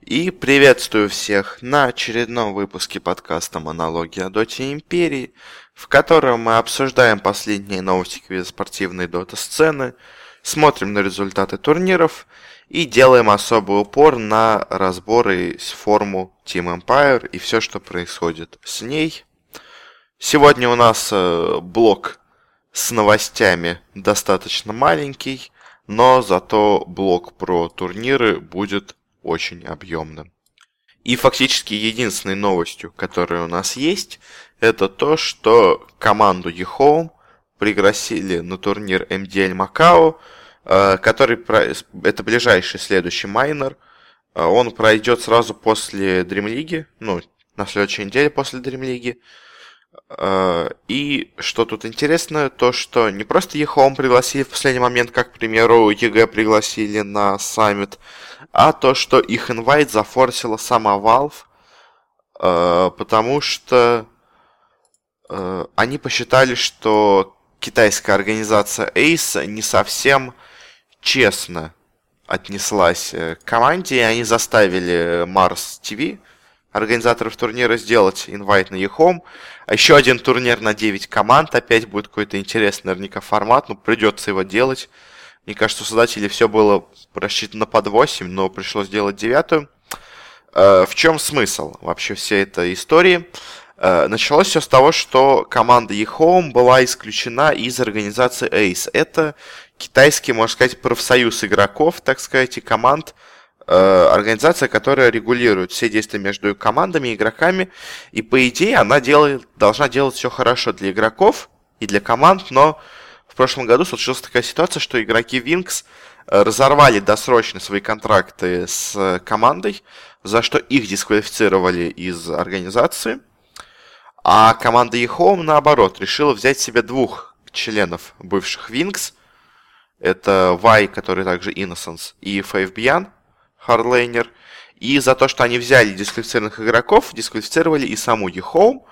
И приветствую всех на очередном выпуске подкаста «Монологи о Доте Империи», в котором мы обсуждаем последние новости квизоспортивной дота-сцены, смотрим на результаты турниров и делаем особый упор на разборы с форму Team Empire и все, что происходит с ней. Сегодня у нас э, блок с новостями достаточно маленький, но зато блок про турниры будет очень объемным. И фактически единственной новостью, которая у нас есть, это то, что команду eHome пригласили на турнир MDL Макао, э, который это ближайший следующий minor. Э, он пройдет сразу после Dream League, ну, на следующей неделе после Dream League. Э, и что тут интересно, то что не просто eHome пригласили в последний момент, как, к примеру, EG пригласили на Summit, а то, что их инвайт зафорсила сама Valve, э, потому что э, они посчитали, что китайская организация Ace не совсем честно отнеслась к команде, и они заставили Mars TV, организаторов турнира, сделать инвайт на eHome, а еще один турнир на 9 команд, опять будет какой-то интересный наверняка формат, ну придется его делать. Мне кажется, у создателей все было рассчитано под 8, но пришлось делать девятую. Э, в чем смысл вообще всей этой истории? Э, началось все с того, что команда eHome была исключена из организации ACE. Это китайский, можно сказать, профсоюз игроков, так сказать, и команд, Э, организация, которая регулирует все действия между командами и игроками. И по идее она делает, должна делать все хорошо для игроков и для команд, но в прошлом году случилась такая ситуация, что игроки Wings э, разорвали досрочно свои контракты с командой, за что их дисквалифицировали из организации. А команда eHome, наоборот, решила взять себе двух членов бывших Wings. Это Y, который также Innocence, и Faith_bian, хардлейнер. И за то, что они взяли дисквалифицированных игроков, дисквалифицировали и саму eHome.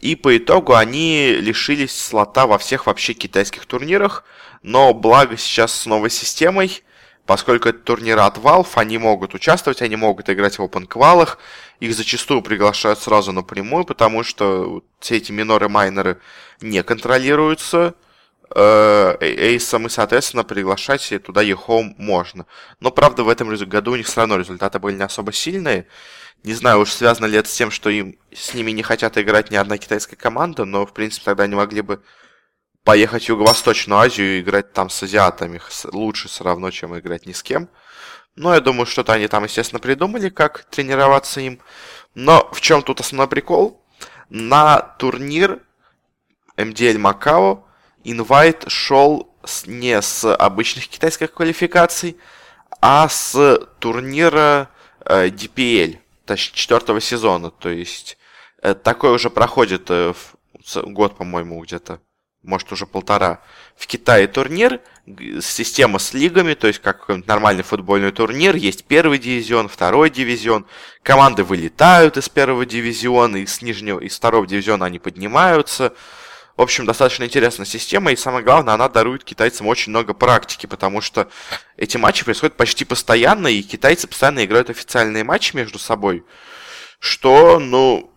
И по итогу они лишились слота во всех вообще китайских турнирах. Но благо сейчас с новой системой, поскольку это турниры от Valve, они могут участвовать, они могут играть в open квалах. Их зачастую приглашают сразу напрямую, потому что все эти миноры-майнеры не контролируются эйсом, и, соответственно, приглашать туда Ехом можно. Но, правда, в этом году у них все равно результаты были не особо сильные. Не знаю, уж связано ли это с тем, что им с ними не хотят играть ни одна китайская команда, но, в принципе, тогда они могли бы поехать в Юго-Восточную Азию и играть там с азиатами лучше все равно, чем играть ни с кем. Но я думаю, что-то они там, естественно, придумали, как тренироваться им. Но в чем тут основной прикол? На турнир MDL Макао инвайт шел не с обычных китайских квалификаций, а с турнира э, DPL, четвертого сезона. То есть э, такой уже проходит э, год, по-моему, где-то, может уже полтора. В Китае турнир, система с лигами, то есть как нормальный футбольный турнир, есть первый дивизион, второй дивизион, команды вылетают из первого дивизиона, из нижнего, из второго дивизиона они поднимаются, в общем, достаточно интересная система, и самое главное, она дарует китайцам очень много практики, потому что эти матчи происходят почти постоянно, и китайцы постоянно играют официальные матчи между собой, что, ну,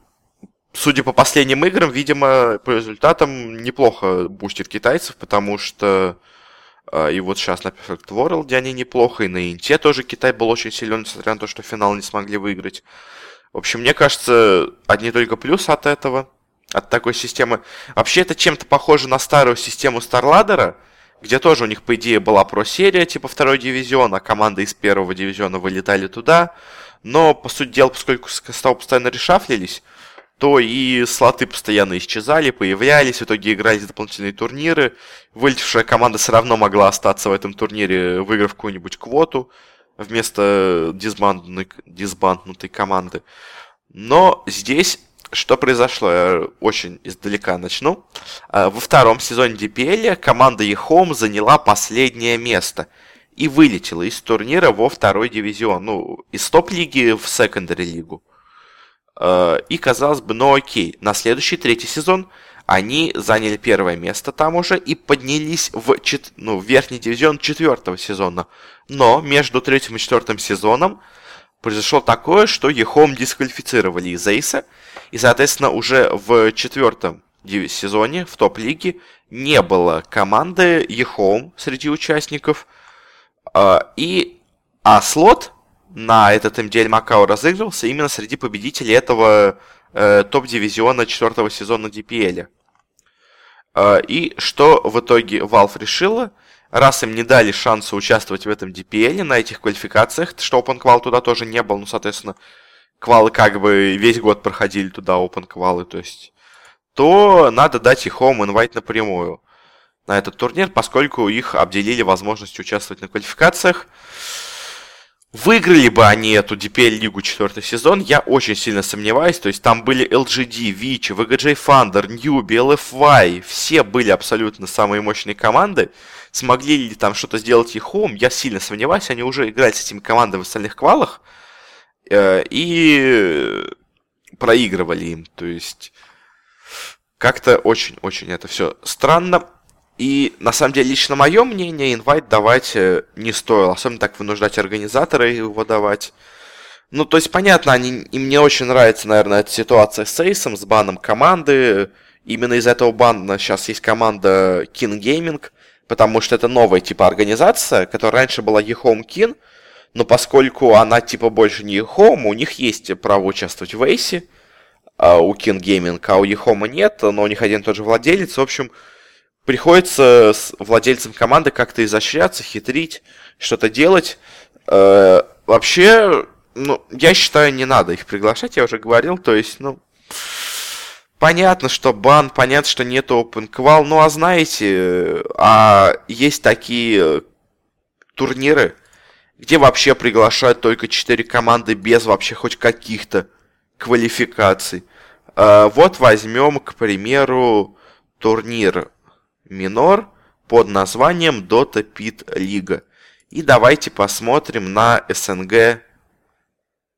судя по последним играм, видимо, по результатам неплохо бустит китайцев, потому что э, и вот сейчас на Perfect World они неплохо, и на Инте тоже Китай был очень силен, несмотря на то, что финал не смогли выиграть. В общем, мне кажется, одни только плюсы от этого – от такой системы. Вообще это чем-то похоже на старую систему StarLadder, где тоже у них, по идее, была про-серия, типа второй дивизион, а команды из первого дивизиона вылетали туда. Но, по сути дела, поскольку составы постоянно решафлились, то и слоты постоянно исчезали, появлялись, в итоге игрались дополнительные турниры. Вылетевшая команда все равно могла остаться в этом турнире, выиграв какую-нибудь квоту вместо дисбанднутой команды. Но здесь что произошло? Я очень издалека начну. А, во втором сезоне DPL команда eHome заняла последнее место и вылетела из турнира во второй дивизион. Ну, из топ-лиги в секондари лигу. А, и, казалось бы, ну окей. На следующий третий сезон они заняли первое место там уже и поднялись в, чет... ну, в верхний дивизион четвертого сезона. Но между третьим и четвертым сезоном произошло такое, что Ехом дисквалифицировали из Эйса, и, соответственно, уже в четвертом сезоне в топ-лиге не было команды Ехом среди участников, а, и а слот на этот MDL Макао разыгрывался именно среди победителей этого э, топ-дивизиона четвертого сезона DPL. Э, и что в итоге Valve решила? Раз им не дали шанса участвовать в этом DPL на этих квалификациях, что Open Qual туда тоже не был, ну, соответственно, квалы как бы весь год проходили туда, Open квалы, то есть, то надо дать их Home Invite напрямую на этот турнир, поскольку их обделили возможностью участвовать на квалификациях. Выиграли бы они эту DPL-лигу четвертый сезон, я очень сильно сомневаюсь. То есть там были LGD, Вичи, VGJ Thunder, Newbie, LFY. Все были абсолютно самые мощные команды. Смогли ли там что-то сделать их home, я сильно сомневаюсь. Они уже играли с этими командами в остальных квалах. Э, и проигрывали им. То есть как-то очень-очень это все странно. И на самом деле, лично мое мнение, инвайт давать э, не стоило. Особенно так вынуждать организатора его давать. Ну, то есть, понятно, они, им не очень нравится, наверное, эта ситуация с Эйсом, с баном команды. Именно из этого бана сейчас есть команда King Gaming, потому что это новая, типа, организация, которая раньше была eHome Kin, но поскольку она, типа, больше не eHome, у них есть право участвовать в Эйсе, а у King Gaming, а у eHome нет, но у них один и тот же владелец. В общем, приходится с владельцем команды как-то изощряться, хитрить, что-то делать. Э, вообще, ну, я считаю, не надо их приглашать, я уже говорил, то есть, ну, понятно, что бан, понятно, что нет open qual, ну, а знаете, а есть такие турниры, где вообще приглашают только 4 команды без вообще хоть каких-то квалификаций. Э, вот возьмем, к примеру, турнир минор под названием Dota Pit Лига. И давайте посмотрим на СНГ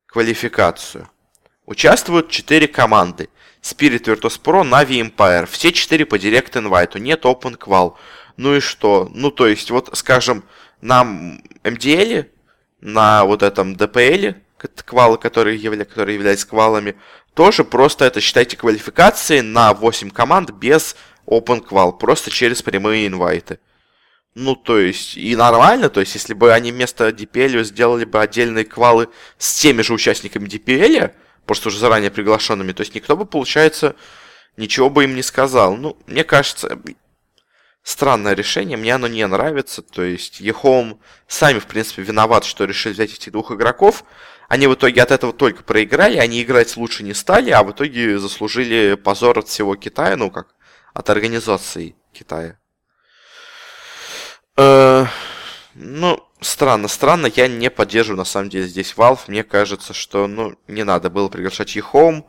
квалификацию. Участвуют 4 команды. Spirit Virtus Pro, Na'Vi Empire. Все 4 по Direct Invite. Нет Open Qual. Ну и что? Ну, то есть, вот, скажем, на MDL, на вот этом DPL, квалы, которые, явля, которые являются квалами, тоже просто это считайте квалификации на 8 команд без open qual, просто через прямые инвайты. Ну, то есть, и нормально, то есть, если бы они вместо DPL сделали бы отдельные квалы с теми же участниками DPL, просто уже заранее приглашенными, то есть, никто бы, получается, ничего бы им не сказал. Ну, мне кажется, странное решение, мне оно не нравится, то есть, Ехом сами, в принципе, виноваты, что решили взять этих двух игроков, они в итоге от этого только проиграли, они играть лучше не стали, а в итоге заслужили позор от всего Китая, ну, как от организации Китая. Э, ну, странно, странно, я не поддерживаю на самом деле здесь Valve. Мне кажется, что ну, не надо было приглашать Ехом.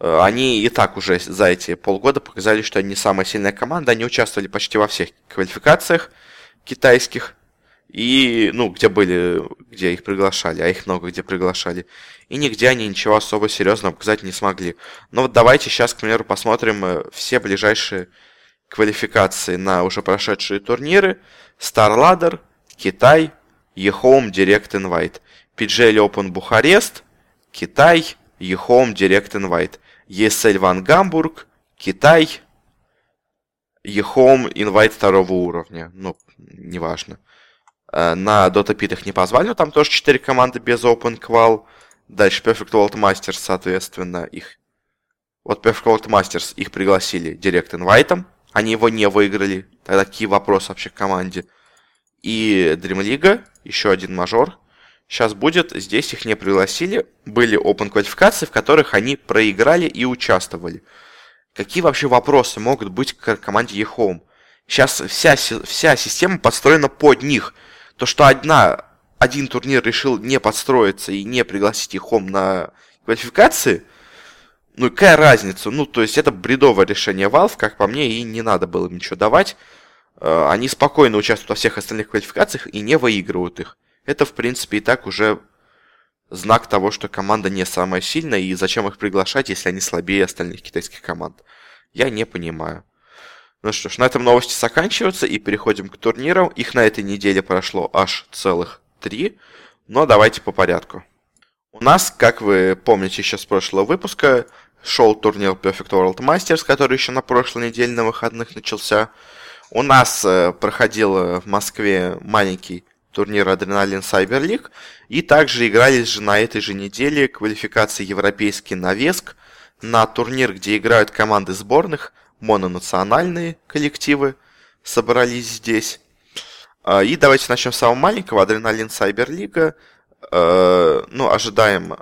Э, они и так уже за эти полгода показали, что они самая сильная команда. Они участвовали почти во всех квалификациях китайских. И, ну, где были, где их приглашали, а их много где приглашали. И нигде они ничего особо серьезного показать не смогли. Но вот давайте сейчас, к примеру, посмотрим э, все ближайшие квалификации на уже прошедшие турниры. StarLadder, Китай, eHome Direct Invite. PGL Open Бухарест, Китай, eHome Direct Invite. ESL Ван Гамбург, Китай, eHome Invite второго уровня. Ну, неважно. Э, на Pit их не позвали, но там тоже 4 команды без Open Qual. Дальше Perfect World Masters, соответственно, их... Вот Perfect World Masters их пригласили Direct Invite. Они его не выиграли. Тогда какие вопросы вообще к команде? И Dream League, еще один мажор. Сейчас будет, здесь их не пригласили. Были Open квалификации, в которых они проиграли и участвовали. Какие вообще вопросы могут быть к команде eHome? Сейчас вся, вся система подстроена под них. То, что одна, один турнир решил не подстроиться и не пригласить их хом на квалификации, ну какая разница? Ну, то есть это бредовое решение Valve, как по мне, и не надо было ничего давать. Э, они спокойно участвуют во всех остальных квалификациях и не выигрывают их. Это, в принципе, и так уже знак того, что команда не самая сильная, и зачем их приглашать, если они слабее остальных китайских команд. Я не понимаю. Ну что ж, на этом новости заканчиваются и переходим к турнирам. Их на этой неделе прошло аж целых три. Но давайте по порядку. У нас, как вы помните еще с прошлого выпуска, шел турнир Perfect World Masters, который еще на прошлой неделе на выходных начался. У нас э, проходил в Москве маленький турнир Адреналин Cyber League. И также игрались же на этой же неделе квалификации Европейский навеск на турнир, где играют команды сборных, мононациональные коллективы собрались здесь. А, и давайте начнем с самого маленького. Адреналин. Э, ну, ожидаем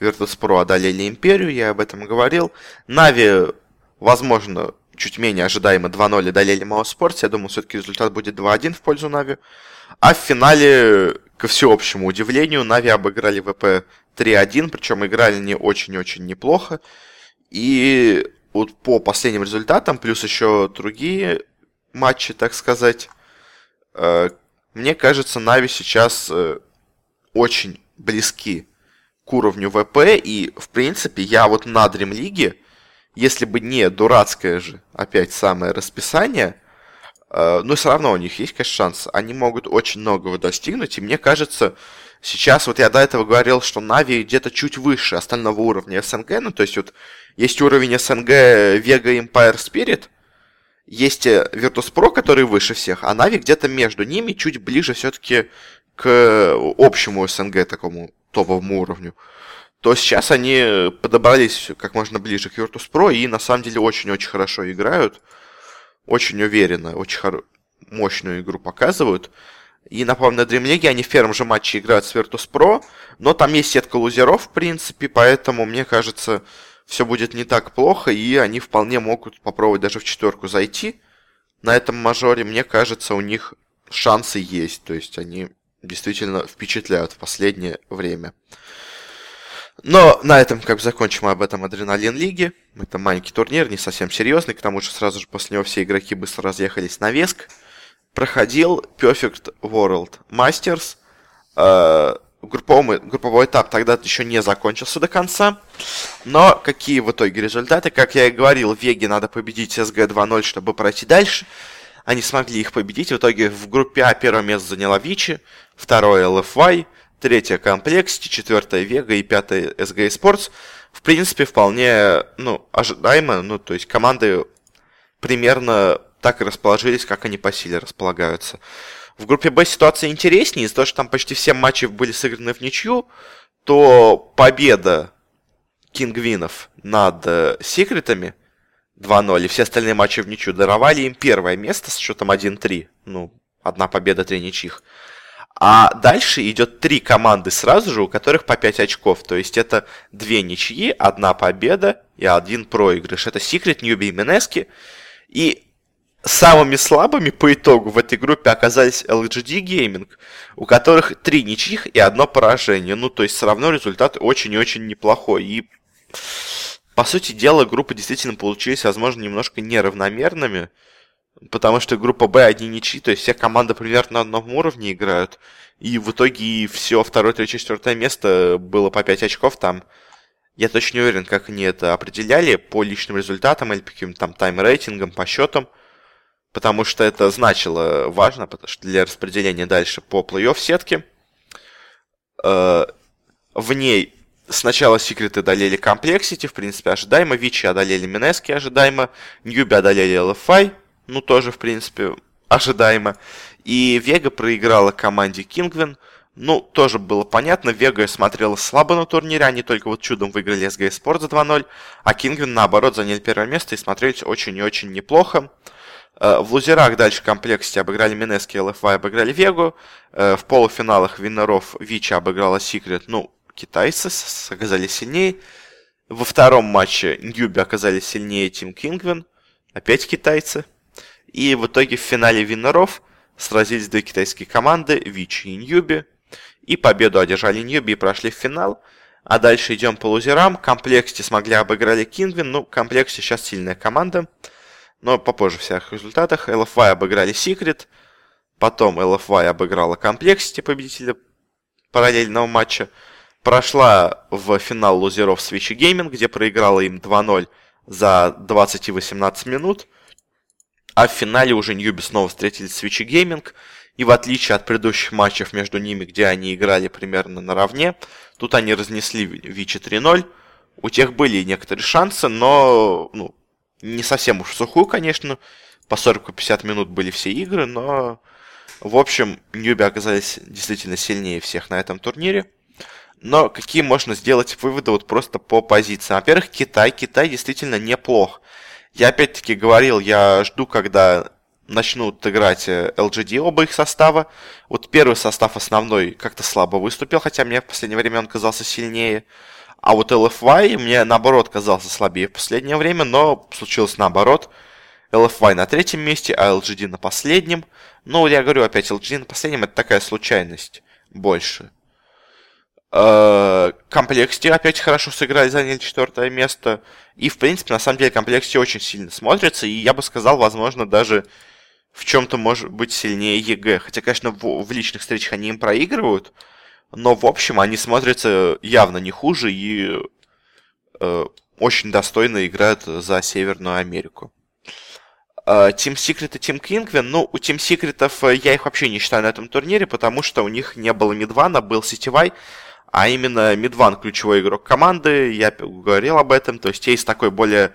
Virtus.pro одолели Империю, я об этом говорил. Na'Vi, возможно, чуть менее ожидаемо 2-0 одолели Mouz Я думаю, все-таки результат будет 2-1 в пользу Na'Vi. А в финале, ко всеобщему удивлению, Na'Vi обыграли VP 3-1, причем играли они очень-очень неплохо. И вот по последним результатам, плюс еще другие матчи, так сказать, э, мне кажется, Na'Vi сейчас э, очень близки к уровню ВП, и, в принципе, я вот на Dream League, если бы не дурацкое же, опять самое расписание, но все равно у них есть, конечно, шанс. Они могут очень многого достигнуть, и мне кажется, сейчас, вот я до этого говорил, что Нави где-то чуть выше остального уровня СНГ, ну, то есть вот есть уровень СНГ Vega Empire Spirit, есть э, Virtus.pro, который выше всех, а Нави где-то между ними, чуть ближе все-таки к общему СНГ такому топовому уровню, то сейчас они подобрались как можно ближе к Virtus.pro и на самом деле очень-очень хорошо играют, очень уверенно, очень хор... мощную игру показывают. И напомню, на League они в первом же матче играют с Virtus.pro, но там есть сетка лузеров, в принципе, поэтому, мне кажется, все будет не так плохо, и они вполне могут попробовать даже в четверку зайти. На этом мажоре, мне кажется, у них шансы есть, то есть они действительно впечатляют в последнее время. Но на этом как бы закончим об этом Адреналин Лиге. Это маленький турнир, не совсем серьезный, к тому же сразу же после него все игроки быстро разъехались на Веск. Проходил Perfect World Masters. Э, групповой, этап тогда еще не закончился до конца. Но какие в итоге результаты? Как я и говорил, в Веге надо победить SG 2-0, чтобы пройти дальше. Они смогли их победить. В итоге в группе А первое место заняла Вичи, второе LFY, третье Complexity, четвертое Vega и пятое SG Sports. В принципе, вполне, ну, ожидаемо. Ну, то есть команды примерно так и расположились, как они по силе располагаются. В группе Б ситуация интереснее, из-за того, что там почти все матчи были сыграны в ничью, то победа Кингвинов над э, Секретами 2-0, и все остальные матчи в ничью даровали им первое место с счетом 1-3. Ну, одна победа, три ничьих. А дальше идет три команды сразу же, у которых по 5 очков. То есть это две ничьи, одна победа и один проигрыш. Это Secret, Ньюби и Минески. И самыми слабыми по итогу в этой группе оказались LGD Gaming, у которых три ничьих и одно поражение. Ну, то есть все равно результат очень и очень неплохой. И, по сути дела, группы действительно получились, возможно, немножко неравномерными. Потому что группа Б одни ничьи, то есть все команды примерно на одном уровне играют. И в итоге все второе, третье, четвертое место было по 5 очков там. Я точно не уверен, как они это определяли по личным результатам или по каким-то там тайм-рейтингам, по счетам. Потому что это значило важно, потому что для распределения дальше по плей-офф сетке. Э, в ней сначала секреты одолели Complexity, в принципе, ожидаемо. Вичи одолели Минески, ожидаемо. Ньюби одолели LFI ну, тоже, в принципе, ожидаемо. И Вега проиграла команде Кингвин. Ну, тоже было понятно, Вега смотрела слабо на турнире, они только вот чудом выиграли SG Sport за 2-0, а Кингвин, наоборот, заняли первое место и смотрелись очень и очень неплохо. Э, в лузерах дальше в комплекте обыграли Минески, ЛФВ обыграли Вегу. Э, в полуфиналах виннеров Vici обыграла Секрет. Ну, китайцы оказались сильнее. Во втором матче Newbee оказались сильнее Team Kinguin. Опять китайцы. И в итоге в финале виннеров сразились две китайские команды, Vici и Newbee. И победу одержали Newbee и прошли в финал. А дальше идем по лузерам. compLexity смогли обыграли Kinguin. Ну, compLexity сейчас сильная команда. Но попозже в всех результатах. LFY обыграли Секрет. Потом LFY обыграла compLexity, победителя параллельного матча. Прошла в финал лузеров с Vici Gaming, где проиграла им 2-0 за 20 и 18 минут. А в финале уже Newbee снова встретились с с Vici Gaming. И в отличие от предыдущих матчев между ними, где они играли примерно наравне, тут они разнесли Vici 3-0. У тех были некоторые шансы, но ну, не совсем уж в сухую, конечно. По 40-50 минут были все игры, но в общем, Ньюби оказались действительно сильнее всех на этом турнире. Но какие можно сделать выводы вот просто по позициям? Во-первых, Китай. Китай действительно неплох. Я опять-таки говорил, я жду, когда начнут играть LGD оба их состава. Вот первый состав основной как-то слабо выступил, хотя мне в последнее время он казался сильнее. А вот LFY мне наоборот казался слабее в последнее время, но случилось наоборот. LFY на третьем месте, а LGD на последнем. Ну, я говорю опять, LGD на последнем это такая случайность больше. Э, Complexity опять хорошо сыграли, заняли четвертое место. И, в принципе, на самом деле, Complexity очень сильно смотрится. И я бы сказал, возможно, даже в чем-то может быть сильнее EG. Хотя, конечно, в, в личных встречах они им проигрывают. Но, в общем, они смотрятся явно не хуже и э, очень достойно играют за Северную Америку. Team Secret и Team Kingwin, ну, у Team Secretов э, я их вообще не считаю на этом турнире, потому что у них не было Мидвана, был Сетевай, а именно Мидван ключевой игрок команды, я говорил об этом, то есть есть такой более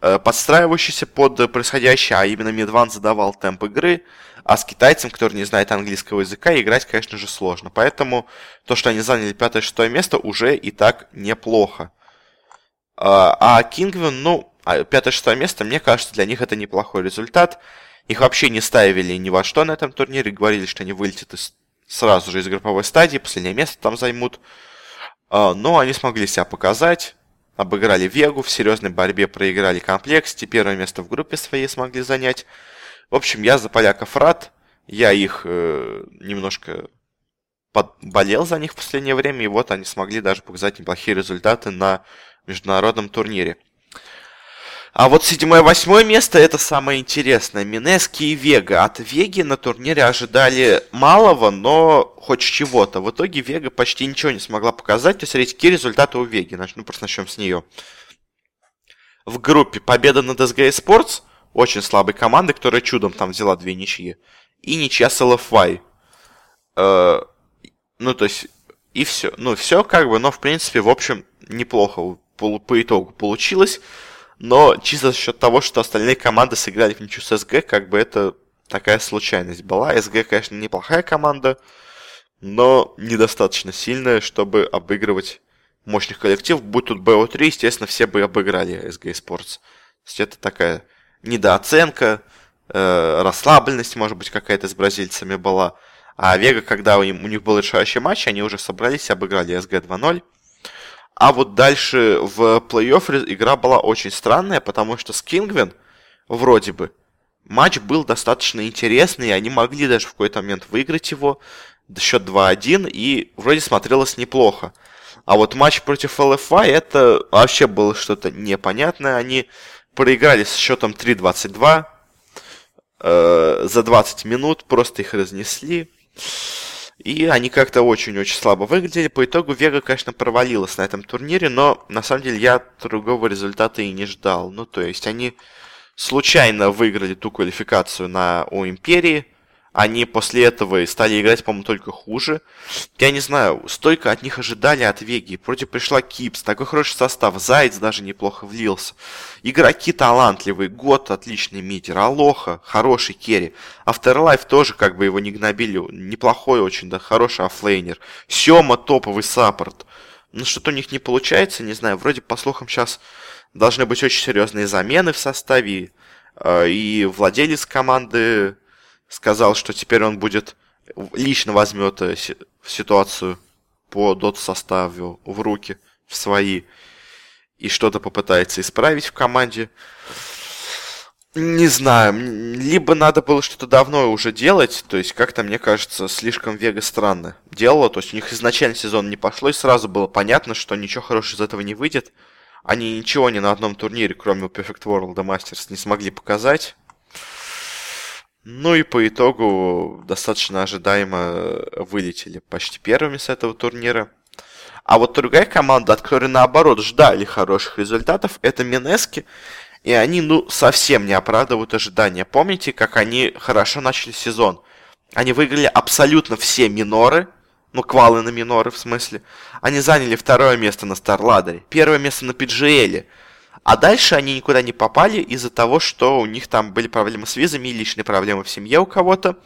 э, подстраивающийся под происходящее, а именно Мидван задавал темп игры, а с китайцем, который не знает английского языка, играть, конечно же, сложно. Поэтому то, что они заняли пятое-шестое место, уже и так неплохо. А Кингвин, ну, а пятое-шестое место, мне кажется, для них это неплохой результат. Их вообще не ставили ни во что на этом турнире. Говорили, что они вылетят из, сразу же из групповой стадии, последнее место там займут. А, но они смогли себя показать. Обыграли Вегу, в серьезной борьбе проиграли комплекс. Теперь первое место в группе своей смогли занять. В общем, я за поляков рад. Я их э, немножко болел за них в последнее время. И вот они смогли даже показать неплохие результаты на международном турнире. А вот седьмое восьмое место это самое интересное. Минески и Вега. От Веги на турнире ожидали малого, но хоть чего-то. В итоге Вега почти ничего не смогла показать. То есть, какие результаты у Веги. Ну, просто начнем с нее. В группе победа над SG Sports, очень слабой командой, которая чудом там взяла две ничьи. И ничья с LFY. Э, ну, то есть, и все. Ну, все как бы, но, в принципе, в общем, неплохо по, по итогу получилось. Но чисто за счет того, что остальные команды сыграли в ничью с СГ, как бы это такая случайность была. СГ, конечно, неплохая команда, но недостаточно сильная, чтобы обыгрывать мощных коллективов. Будь тут БО3, естественно, все бы обыграли SG Sports. То есть это такая недооценка, э, расслабленность, может быть, какая-то с бразильцами была. А Вега, когда у них был решающий матч, они уже собрались и обыграли SG 2-0. А вот дальше в плей-офф игра была очень странная, потому что с Кингвин вроде бы матч был достаточно интересный, и они могли даже в какой-то момент выиграть его, счет 2-1, и вроде смотрелось неплохо. А вот матч против LFI это вообще было что-то непонятное. Они проиграли с счетом 3-22 э, за 20 минут, просто их разнесли. И они как-то очень-очень слабо выглядели. По итогу Вега, конечно, провалилась на этом турнире, но на самом деле я другого результата и не ждал. Ну, то есть они случайно выиграли ту квалификацию на у Империи, они после этого стали играть, по-моему, только хуже. Я не знаю, столько от них ожидали от Веги. Против пришла Кипс, такой хороший состав. Заяц даже неплохо влился. Игроки талантливые, Год отличный митер, Алоха, хороший керри. Afterlife тоже как бы его не гнобили. Неплохой очень, да, хороший оффлейнер. Сема топовый саппорт. Ну что-то у них не получается, не знаю. Вроде, по слухам, сейчас должны быть очень серьезные замены в составе. Э, и владелец команды сказал, что теперь он будет лично возьмет э, ситуацию по дот составу в руки, в свои, и что-то попытается исправить в команде. Не знаю, либо надо было что-то давно уже делать, то есть как-то, мне кажется, слишком Вега странно делала, то есть у них изначально сезон не пошло, и сразу было понятно, что ничего хорошего из этого не выйдет. Они ничего ни на одном турнире, кроме Perfect World Masters, не смогли показать. Ну и по итогу достаточно ожидаемо вылетели почти первыми с этого турнира. А вот другая команда, от которой наоборот ждали хороших результатов, это Минески. И они, ну, совсем не оправдывают ожидания. Помните, как они хорошо начали сезон? Они выиграли абсолютно все миноры, ну, квалы на миноры, в смысле. Они заняли второе место на Старладере, первое место на Пиджиэле. А дальше они никуда не попали из-за того, что у них там были проблемы с визами и личные проблемы в семье у кого-то.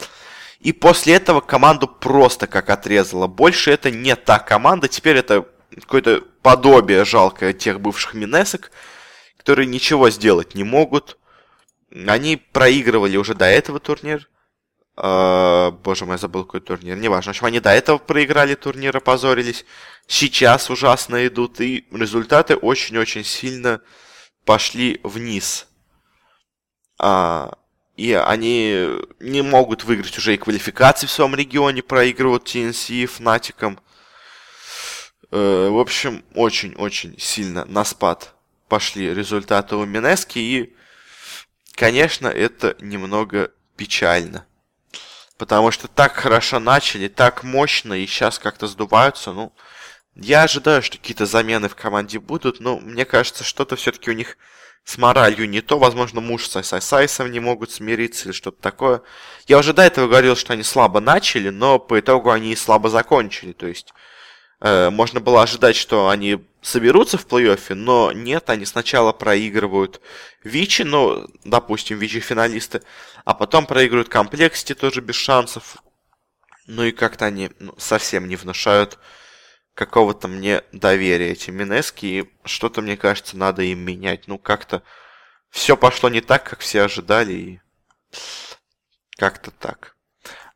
И после этого команду просто как отрезало. Больше это не та команда, теперь это какое-то подобие жалкое тех бывших Минесок, которые ничего сделать не могут. Они проигрывали уже до этого турнир. Э, боже мой, я забыл какой турнир. Неважно. В общем, они до этого проиграли турнир, опозорились. Сейчас ужасно идут. И результаты очень-очень сильно пошли вниз. А, и они не могут выиграть уже и квалификации в своем регионе, проигрывают TNC и Фнатиком. Э, в общем, очень-очень сильно на спад пошли результаты у Минески. И, конечно, это немного печально. Потому что так хорошо начали, так мощно, и сейчас как-то сдуваются. Ну, я ожидаю, что какие-то замены в команде будут, но мне кажется, что-то все-таки у них с моралью не то. Возможно, муж с Айсайсом не могут смириться или что-то такое. Я уже до этого говорил, что они слабо начали, но по итогу они и слабо закончили. То есть, э, можно было ожидать, что они соберутся в плей-оффе, но нет, они сначала проигрывают Vici, ну, допустим, Vici-финалисты, а потом проигрывают Complexity тоже без шансов. Ну и как-то они ну, совсем не внушают какого-то мне доверия эти Mineski, и что-то, мне кажется, надо им менять. Ну, как-то все пошло не так, как все ожидали, и как-то так.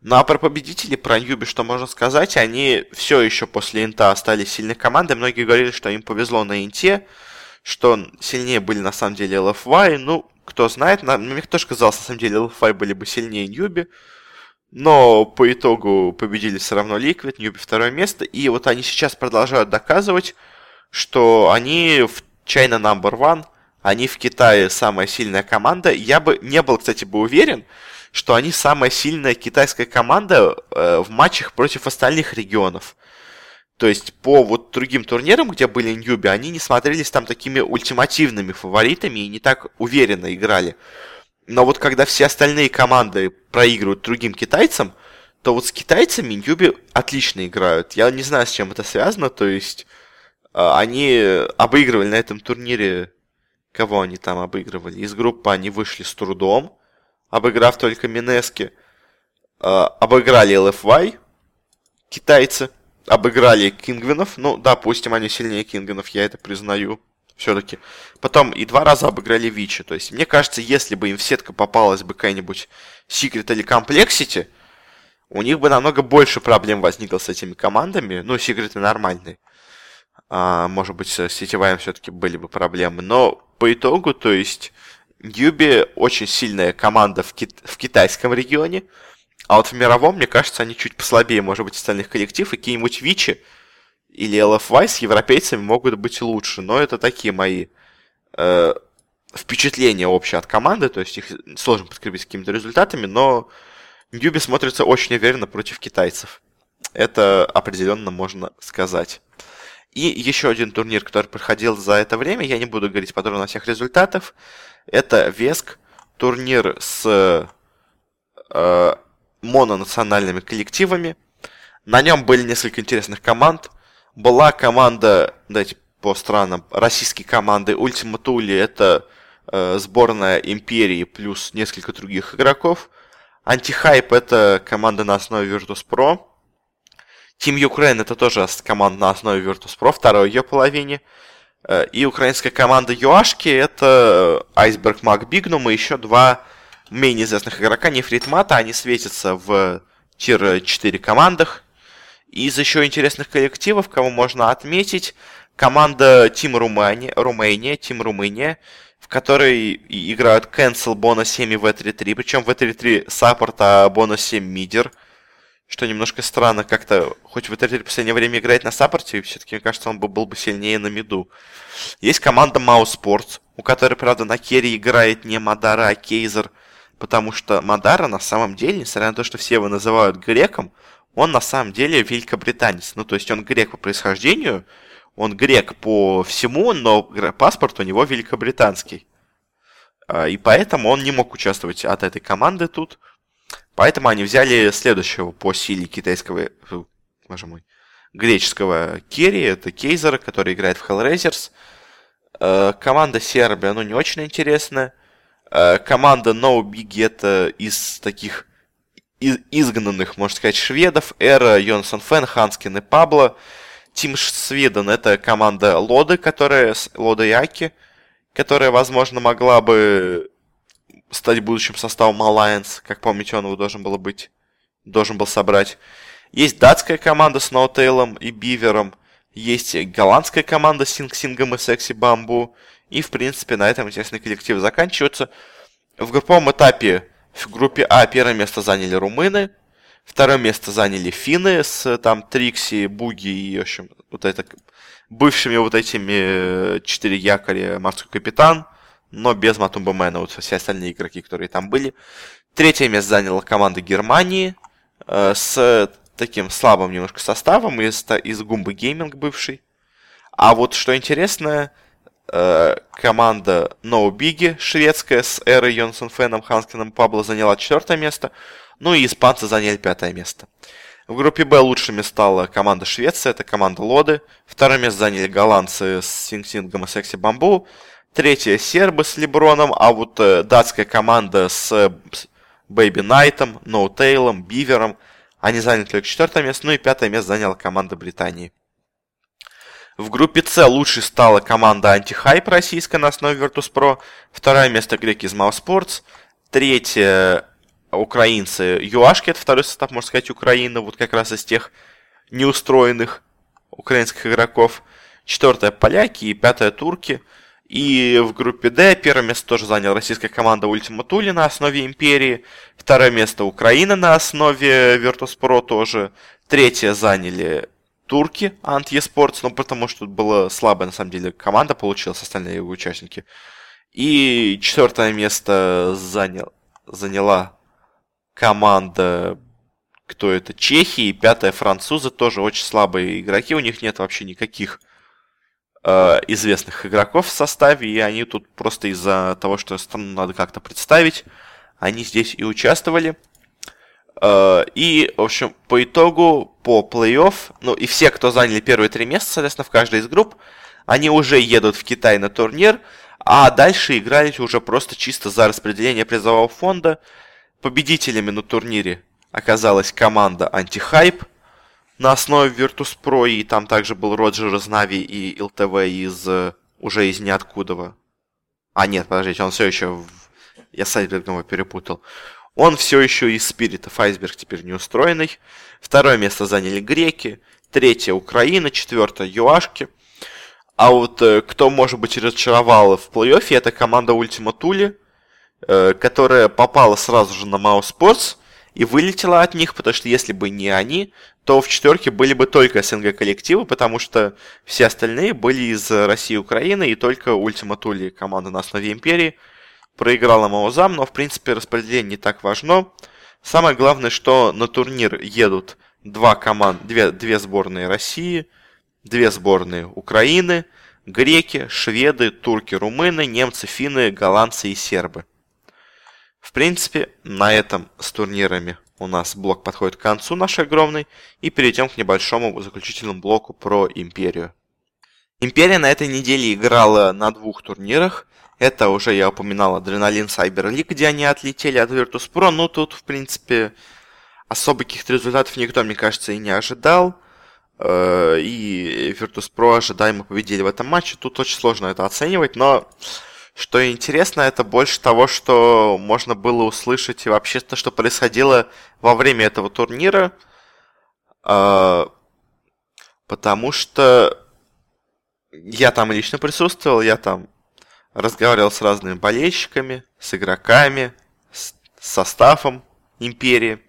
Ну а про победителей, про Newbee, что можно сказать, они все еще после Инта остались сильной командой. Многие говорили, что им повезло на Инте, что сильнее были на самом деле LFY. Ну, кто знает, на, мне тоже казалось, на самом деле LFY были бы сильнее Ньюби. Но по итогу победили все равно Liquid, Ньюби второе место. И вот они сейчас продолжают доказывать, что они в China number one, они в Китае самая сильная команда. Я бы не был, кстати, бы уверен, что они самая сильная китайская команда э, в матчах против остальных регионов. То есть по вот другим турнирам, где были Ньюби, они не смотрелись там такими ультимативными фаворитами и не так уверенно играли. Но вот когда все остальные команды проигрывают другим китайцам, то вот с китайцами Ньюби отлично играют. Я не знаю, с чем это связано. То есть э, они обыгрывали на этом турнире... Кого они там обыгрывали? Из группы они вышли с трудом обыграв только Минески, э, обыграли LFY, китайцы, обыграли Кингвинов, ну, допустим, они сильнее Кингвинов, я это признаю, все-таки. Потом и два раза обыграли Вичи, то есть, мне кажется, если бы им в сетку попалась бы какая-нибудь Secret или Complexity, у них бы намного больше проблем возникло с этими командами, ну, Секреты нормальные. А, может быть, с сетеваем все-таки были бы проблемы, но по итогу, то есть, Юби очень сильная команда в, кит- в китайском регионе, а вот в мировом, мне кажется, они чуть послабее, может быть, остальных коллектив, и какие-нибудь Вичи или LFY с европейцами могут быть лучше, но это такие мои э, впечатления общие от команды, то есть их сложно подкрепить какими-то результатами, но Ньюби смотрится очень уверенно против китайцев. Это определенно можно сказать. И еще один турнир, который проходил за это время, я не буду говорить подробно о всех результатах, это Веск, турнир с э, мононациональными коллективами. На нем были несколько интересных команд. Была команда, давайте по странам, российские команды Ultima Thule, это э, сборная Империи плюс несколько других игроков. Антихайп это команда на основе Virtus.pro. Team Ukraine это тоже команда на основе Virtus.pro, второй ее половине. Э, и украинская команда Юашки это Айсберг Мак Бигнум и еще два менее известных игрока, Нефритмата. Они светятся в тир-4 командах. Из еще интересных коллективов, кого можно отметить, команда Team Румыния, Румыния, Team Румыния, в которой играют Cancel, Бона 7 и V3-3. Причем V3-3 саппорт, а Бона 7 мидер что немножко странно как-то, хоть в в последнее время играет на саппорте, все-таки, мне кажется, он бы был бы сильнее на миду. Есть команда Sports, у которой, правда, на керри играет не Мадара, а Кейзер, потому что Мадара на самом деле, несмотря на то, что все его называют греком, он на самом деле великобританец. Ну, то есть он грек по происхождению, он грек по всему, но паспорт у него великобританский. А, и поэтому он не мог участвовать от этой команды тут. Поэтому они взяли следующего по силе китайского, боже мой, греческого керри, это Кейзера, который играет в Hellraisers. Э, команда Сербия, ну, не очень интересная. Э, команда No Big это из таких из, изгнанных, можно сказать, шведов. Эра, Йонсон Фен, Ханскин и Пабло. Тим Свиден это команда Лоды, которая, Лода Яки, которая, возможно, могла бы стать будущим составом Alliance. Как помните, он его должен был быть, должен был собрать. Есть датская команда с Ноутейлом и Бивером. Есть голландская команда с Синг-Сингом и Секси Бамбу. И, в принципе, на этом интересный коллектив заканчивается. В групповом этапе в группе А первое место заняли румыны. Второе место заняли финны с там Трикси, Буги и, в общем, вот это бывшими вот этими э, четыре якоря морской капитан, но без Матумбамена, вот все остальные игроки, которые там были. Третье место заняла команда Германии э, с таким слабым немножко составом из, из Гумбы Гейминг бывший. А вот что интересно, э, команда No Biggie шведская с Эрой Йонсон Феном, Ханскином Пабло заняла четвертое место, ну и испанцы заняли пятое место. В группе Б лучшими стала команда Швеции, это команда Лоды. Второе место заняли голландцы с Синг-Сингом и Секси Бамбу. Третье сербы с Леброном, а вот э, датская команда с Бэйби Найтом, Ноутейлом, Бивером – они заняли только четвертое место, ну и пятое место заняла команда Британии. В группе С лучшей стала команда Антихайп российская на основе Virtus.pro. Второе место греки из Mousesports. Третье украинцы Юашки, это второй состав, можно сказать, Украины, вот как раз из тех неустроенных украинских игроков. Четвертое поляки и пятое турки. И в группе D первое место тоже заняла российская команда Ultima Thule на основе Империи. Второе место Украина на основе Virtus.pro тоже. Третье заняли турки Ant Esports, ну потому что тут была слабая на самом деле команда получилась, остальные его участники. И четвертое место занял, заняла команда, кто это, Чехии, пятое французы, тоже очень слабые игроки, у них нет вообще никаких э, известных игроков в составе, и они тут просто из-за того, что страну надо как-то представить, они здесь и участвовали. Э, и, в общем, по итогу, по плей-офф, ну и все, кто заняли первые три места, соответственно, в каждой из групп, они уже едут в Китай на турнир, а дальше играли уже просто чисто за распределение призового фонда. Победителями на турнире оказалась команда Антихайп, на основе Virtus.pro, и там также был Роджер из Нави и ЛТВ из э, уже из ниоткуда. А, нет, подождите, он все еще... В... Я с его перепутал. Он все еще из Спиритов, Айсберг теперь неустроенный. Второе место заняли греки. Третье Украина, четвертое ЮАшки. А вот э, кто, может быть, разочаровал в плей-оффе, это команда Ultima Thule, э, которая попала сразу же на Mouse Sports и вылетела от них, потому что если бы не они, то в четверке были бы только СНГ коллективы, потому что все остальные были из России и Украины, и только Ultima Thule, команда на основе Империи, проиграла Маузам, но в принципе распределение не так важно. Самое главное, что на турнир едут два команд, две, две сборные России, две сборные Украины, греки, шведы, турки, румыны, немцы, финны, голландцы и сербы. В принципе, на этом с турнирами у нас блок подходит к концу нашей огромной, и перейдем к небольшому заключительному блоку про Империю. Империя на этой неделе играла на двух турнирах. Это уже я упоминал Адреналин Cyber League, где они отлетели от Virtus.pro, но тут, в принципе, особо каких-то результатов никто, мне кажется, и не ожидал. Э, и Virtus.pro ожидаемо победили в этом матче. Тут очень сложно это оценивать, но что интересно, это больше того, что можно было услышать и вообще то, что происходило во время этого турнира. Э, потому что я там лично присутствовал, я там разговаривал с разными болельщиками, с игроками, с составом Империи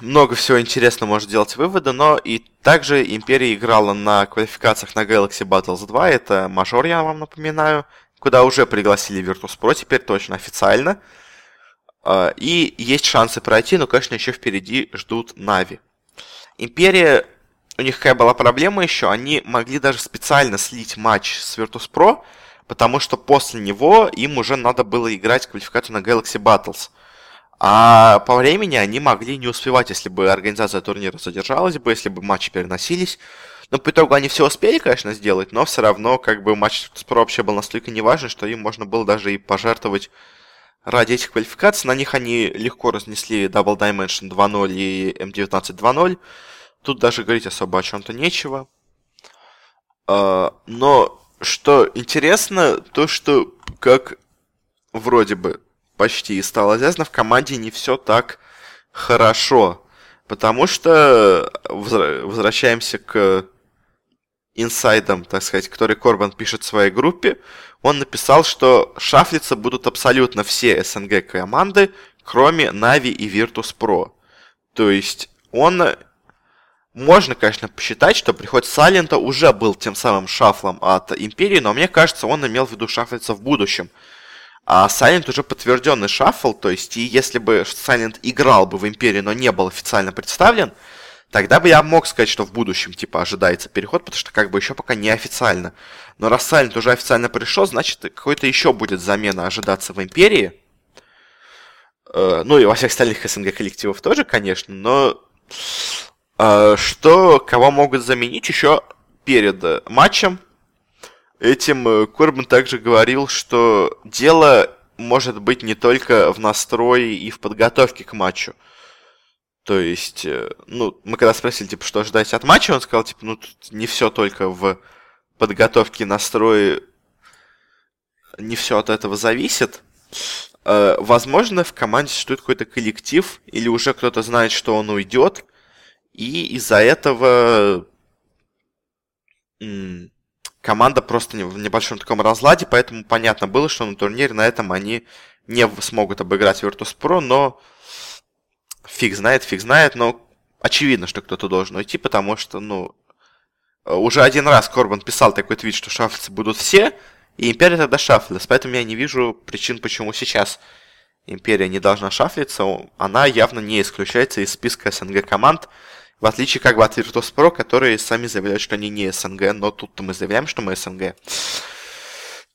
много всего интересного можно делать выводы, но и также Империя играла на квалификациях на Galaxy Battles 2, это мажор, я вам напоминаю, куда уже пригласили Virtus.pro, теперь точно официально. А, и есть шансы пройти, но, конечно, еще впереди ждут Нави. Империя, у них какая была проблема еще, они могли даже специально слить матч с Virtus.pro, потому что после него им уже надо было играть квалификацию на Galaxy Battles – А по времени они могли не успевать, если бы организация турнира задержалась бы, если бы матчи переносились. Но по итогу они все успели, конечно, сделать, но все равно как бы матч с Про вообще был настолько неважен, что им можно было даже и пожертвовать ради этих квалификаций. На них они легко разнесли Double Dimension 2.0 и M19 2.0. Тут даже говорить особо о чем-то нечего. А, но что интересно, то что как вроде бы почти стало известно, в команде не все так хорошо. Потому что возвращаемся к инсайдом, так сказать, который Корбан пишет в своей группе, он написал, что шафлиться будут абсолютно все СНГ команды, кроме Нави и Virtus.pro. То есть он... Можно, конечно, посчитать, что приход Салента уже был тем самым шафлом от Империи, но мне кажется, он имел в виду шафлиться в будущем. А Silent уже подтвержденный шаффл, то есть и если бы Silent играл бы в Империи, но не был официально представлен, Тогда бы я мог сказать, что в будущем, типа, ожидается переход, потому что как бы еще пока не официально. Но раз Silent уже официально пришел, значит, какой-то еще будет замена ожидаться в Империи. Э, ну и во всех остальных СНГ коллективов тоже, конечно, но что, кого могут заменить еще перед матчем, этим э, Корбан также говорил, что дело может быть не только в настрое и в подготовке к матчу. То есть, э, ну, мы когда спросили, типа, что ожидать от матча, он сказал, типа, ну, тут не все только в подготовке, настрое, не все от этого зависит. Э, возможно, в команде существует какой-то коллектив, или уже кто-то знает, что он уйдет, и из-за этого команда просто в небольшом таком разладе, поэтому понятно было, что на турнире на этом они не смогут обыграть Virtus.pro, но фиг знает, фиг знает, но очевидно, что кто-то должен уйти, потому что, ну, уже один раз Корбан писал такой твит, что шафлиться будут все, и Империя тогда шафлилась, поэтому я не вижу причин, почему сейчас Империя не должна шафлиться, она явно не исключается из списка СНГ команд, в отличие как бы от Virtus.pro, которые сами заявляют, что они не СНГ, но тут-то мы заявляем, что мы СНГ.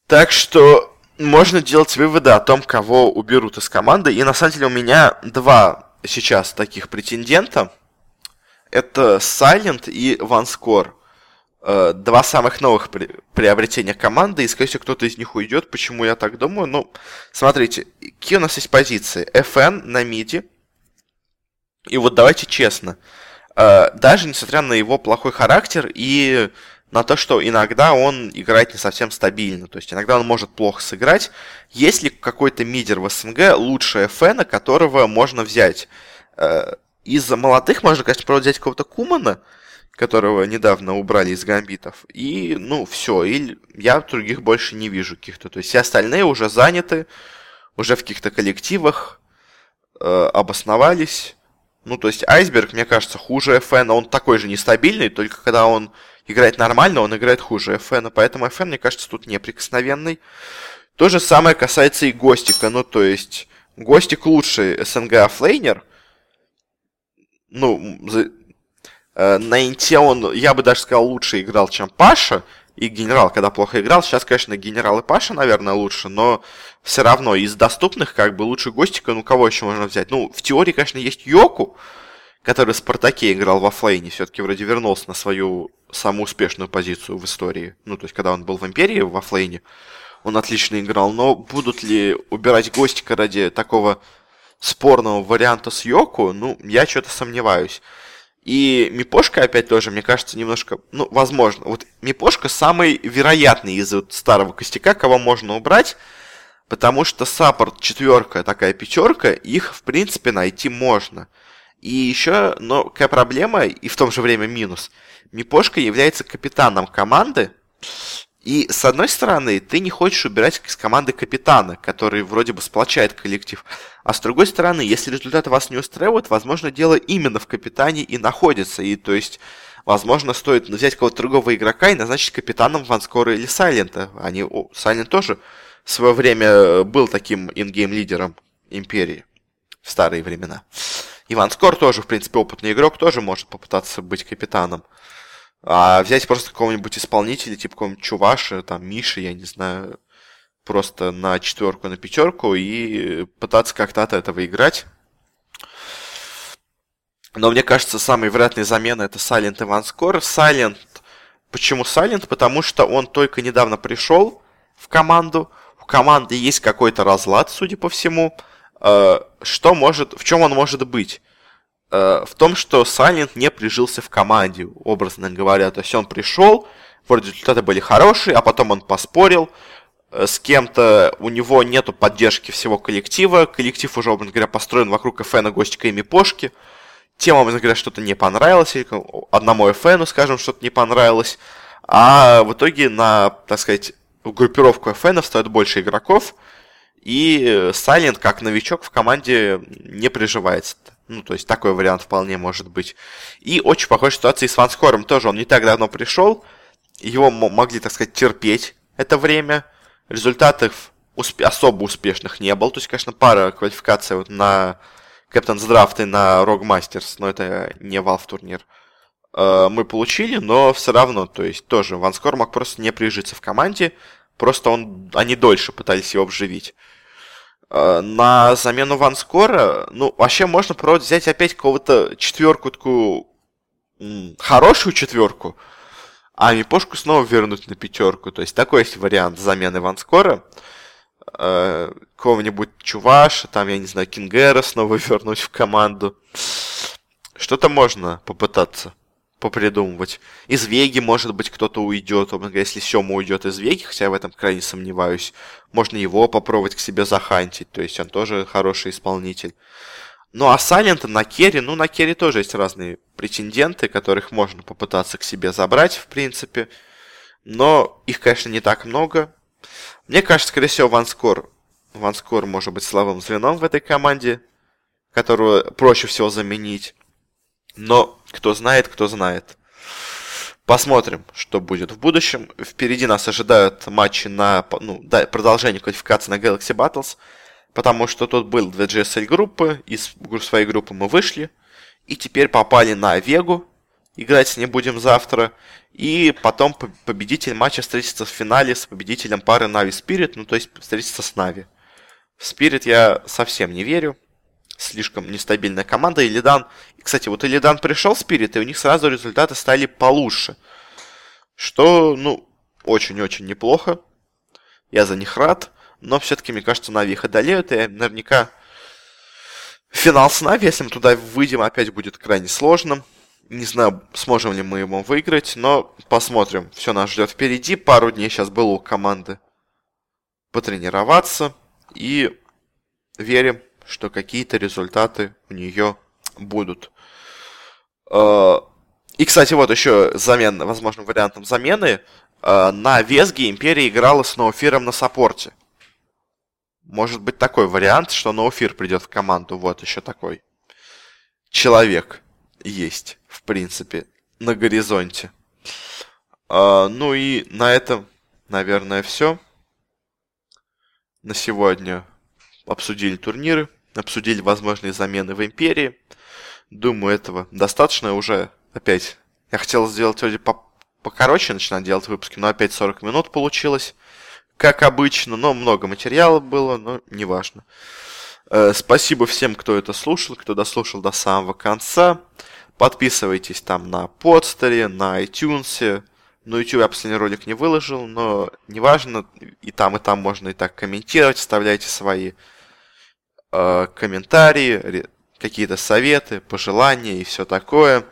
Так что можно делать выводы о том, кого уберут из команды. И на самом деле у меня два сейчас таких претендента. Это Silent и OneScore. Э, два самых новых при приобретения команды, и, скорее всего, кто-то из них уйдет. Почему я так думаю? Ну, смотрите, какие у нас есть позиции? FN на миде. И вот давайте честно. Э, даже несмотря на его плохой характер и на то, что иногда он играет не совсем стабильно. То есть иногда он может плохо сыграть. Есть ли какой-то мидер в СНГ лучше ФН, которого можно взять? Э, из молодых можно, конечно, просто взять какого-то Кумана, которого недавно убрали из гамбитов. И, ну, все. И я других больше не вижу каких-то. То есть все остальные уже заняты, уже в каких-то коллективах э, обосновались. Ну, то есть Айсберг, мне кажется, хуже FN. Он такой же нестабильный, только когда он играет нормально, он играет хуже FN, поэтому FN, мне кажется, тут неприкосновенный. То же самое касается и Гостика, ну, то есть, Гостик лучший СНГ оффлейнер. Ну, э, на Инте он, я бы даже сказал, лучше играл, чем Паша. И Генерал, когда плохо играл, сейчас, конечно, Генерал и Паша, наверное, лучше, но все равно из доступных, как бы, лучше Гостика, ну, кого еще можно взять? Ну, в теории, конечно, есть Йоку, который в Спартаке играл в оффлейне, все-таки вроде вернулся на свою самую успешную позицию в истории. Ну, то есть, когда он был в Империи, в оффлейне, он отлично играл. Но будут ли убирать Гостика ради такого спорного варианта с Йоку, ну, я что-то сомневаюсь. И Мипошка опять тоже, мне кажется, немножко, ну, возможно. Вот Мипошка самый вероятный из вот старого костяка, кого можно убрать, потому что саппорт четверка, такая пятерка, их, в принципе, найти можно. И еще, но какая проблема, и в том же время минус. Мипошка является капитаном команды, и с одной стороны, ты не хочешь убирать из команды капитана, который вроде бы сплочает коллектив. А с другой стороны, если результаты вас не устраивают, возможно, дело именно в капитане и находится. И то есть, возможно, стоит взять кого-то другого игрока и назначить капитаном Ванскора или Сайлента. Они, о, Сайлент тоже в свое время был таким ингейм лидером Империи в старые времена. Иван Скор тоже, в принципе, опытный игрок, тоже может попытаться быть капитаном. А взять просто какого-нибудь исполнителя, типа какого-нибудь Чуваши, там, Миши, я не знаю, просто на четверку, на пятерку и пытаться как-то от этого играть. Но мне кажется, самой вероятной заменой это Silent и Ванскор. Silent, почему Silent? Потому что он только недавно пришел в команду. У команды есть какой-то разлад, судя по всему. Э, что может, в чем он может быть? Э, в том, что Silent не прижился в команде, образно говоря. То есть он пришел, вроде результаты были хорошие, а потом он поспорил э, с кем-то, у него нету поддержки всего коллектива, коллектив уже, образно говоря, построен вокруг ФН, Гостика и Мипошки, тем, образно говоря, что-то не понравилось, или одному ФНу, скажем, что-то не понравилось, а в итоге на, так сказать, группировку ФН встает больше игроков, и Сайлент, как новичок в команде, не приживается. Ну, то есть такой вариант вполне может быть. И очень похожая ситуация и с Ванскором тоже. Он не так давно пришел, его могли, так сказать, терпеть это время. Результатов усп- особо успешных не было. То есть, конечно, пара квалификаций вот на Captain's Draft и на Rogue Masters, но это не Valve турнир, э, мы получили, но все равно, то есть тоже Ванскор мог просто не прижиться в команде, просто он, они дольше пытались его обживить. Э, на замену Ванскора, ну, вообще можно просто взять опять какого-то четверку, такую хорошую четверку, а Мипошку снова вернуть на пятерку. То есть такой есть вариант замены Ванскора. Э, Кого-нибудь Чуваша, там, я не знаю, Кингера снова вернуть в команду. Что-то можно попытаться попридумывать. Из Веги, может быть, кто-то уйдет. Если Сема уйдет из Веги, хотя я в этом крайне сомневаюсь, можно его попробовать к себе захантить. То есть он тоже хороший исполнитель. Ну а Сайлента на керри, ну на керри тоже есть разные претенденты, которых можно попытаться к себе забрать, в принципе. Но их, конечно, не так много. Мне кажется, скорее всего, Ванскор. Ванскор может быть слабым звеном в этой команде, которую проще всего заменить. Но кто знает, кто знает. Посмотрим, что будет в будущем. Впереди нас ожидают матчи на ну, продолжение квалификации на Galaxy Battles потому что тут был две GSL группы, из своей группы мы вышли, и теперь попали на Вегу, играть с ней будем завтра, и потом победитель матча встретится в финале с победителем пары Нави Spirit, ну то есть встретится с Нави. В Spirit я совсем не верю, слишком нестабильная команда, и Лидан... Кстати, вот Илидан пришел в Spirit, и у них сразу результаты стали получше. Что, ну, очень-очень неплохо. Я за них рад но все-таки, мне кажется, Нави их одолеют, и наверняка финал с Нави, если мы туда выйдем, опять будет крайне сложным. Не знаю, сможем ли мы его выиграть, но посмотрим. Все нас ждет впереди. Пару дней сейчас было у команды потренироваться. И верим, что какие-то результаты у нее будут. Э, и, кстати, вот еще замен, возможным вариантом замены. Э, на Весге Империя играла с Ноуфиром на саппорте. Может быть такой вариант, что Ноуфир придет в команду. Вот еще такой человек есть, в принципе, на горизонте. А, ну и на этом, наверное, все. На сегодня обсудили турниры, обсудили возможные замены в Империи. Думаю, этого достаточно уже. Опять, я хотел сделать вроде покороче, начинать делать выпуски, но опять 40 минут получилось как обычно, но много материала было, но неважно. Э, спасибо всем, кто это слушал, кто дослушал до самого конца. Подписывайтесь там на подстере, на iTunes. На YouTube я последний ролик не выложил, но неважно, и там, и там можно и так комментировать, вставляйте свои э, комментарии, какие-то советы, пожелания и все такое.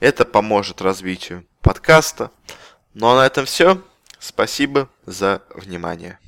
Это поможет развитию подкаста. Ну а на этом все. Спасибо за внимание.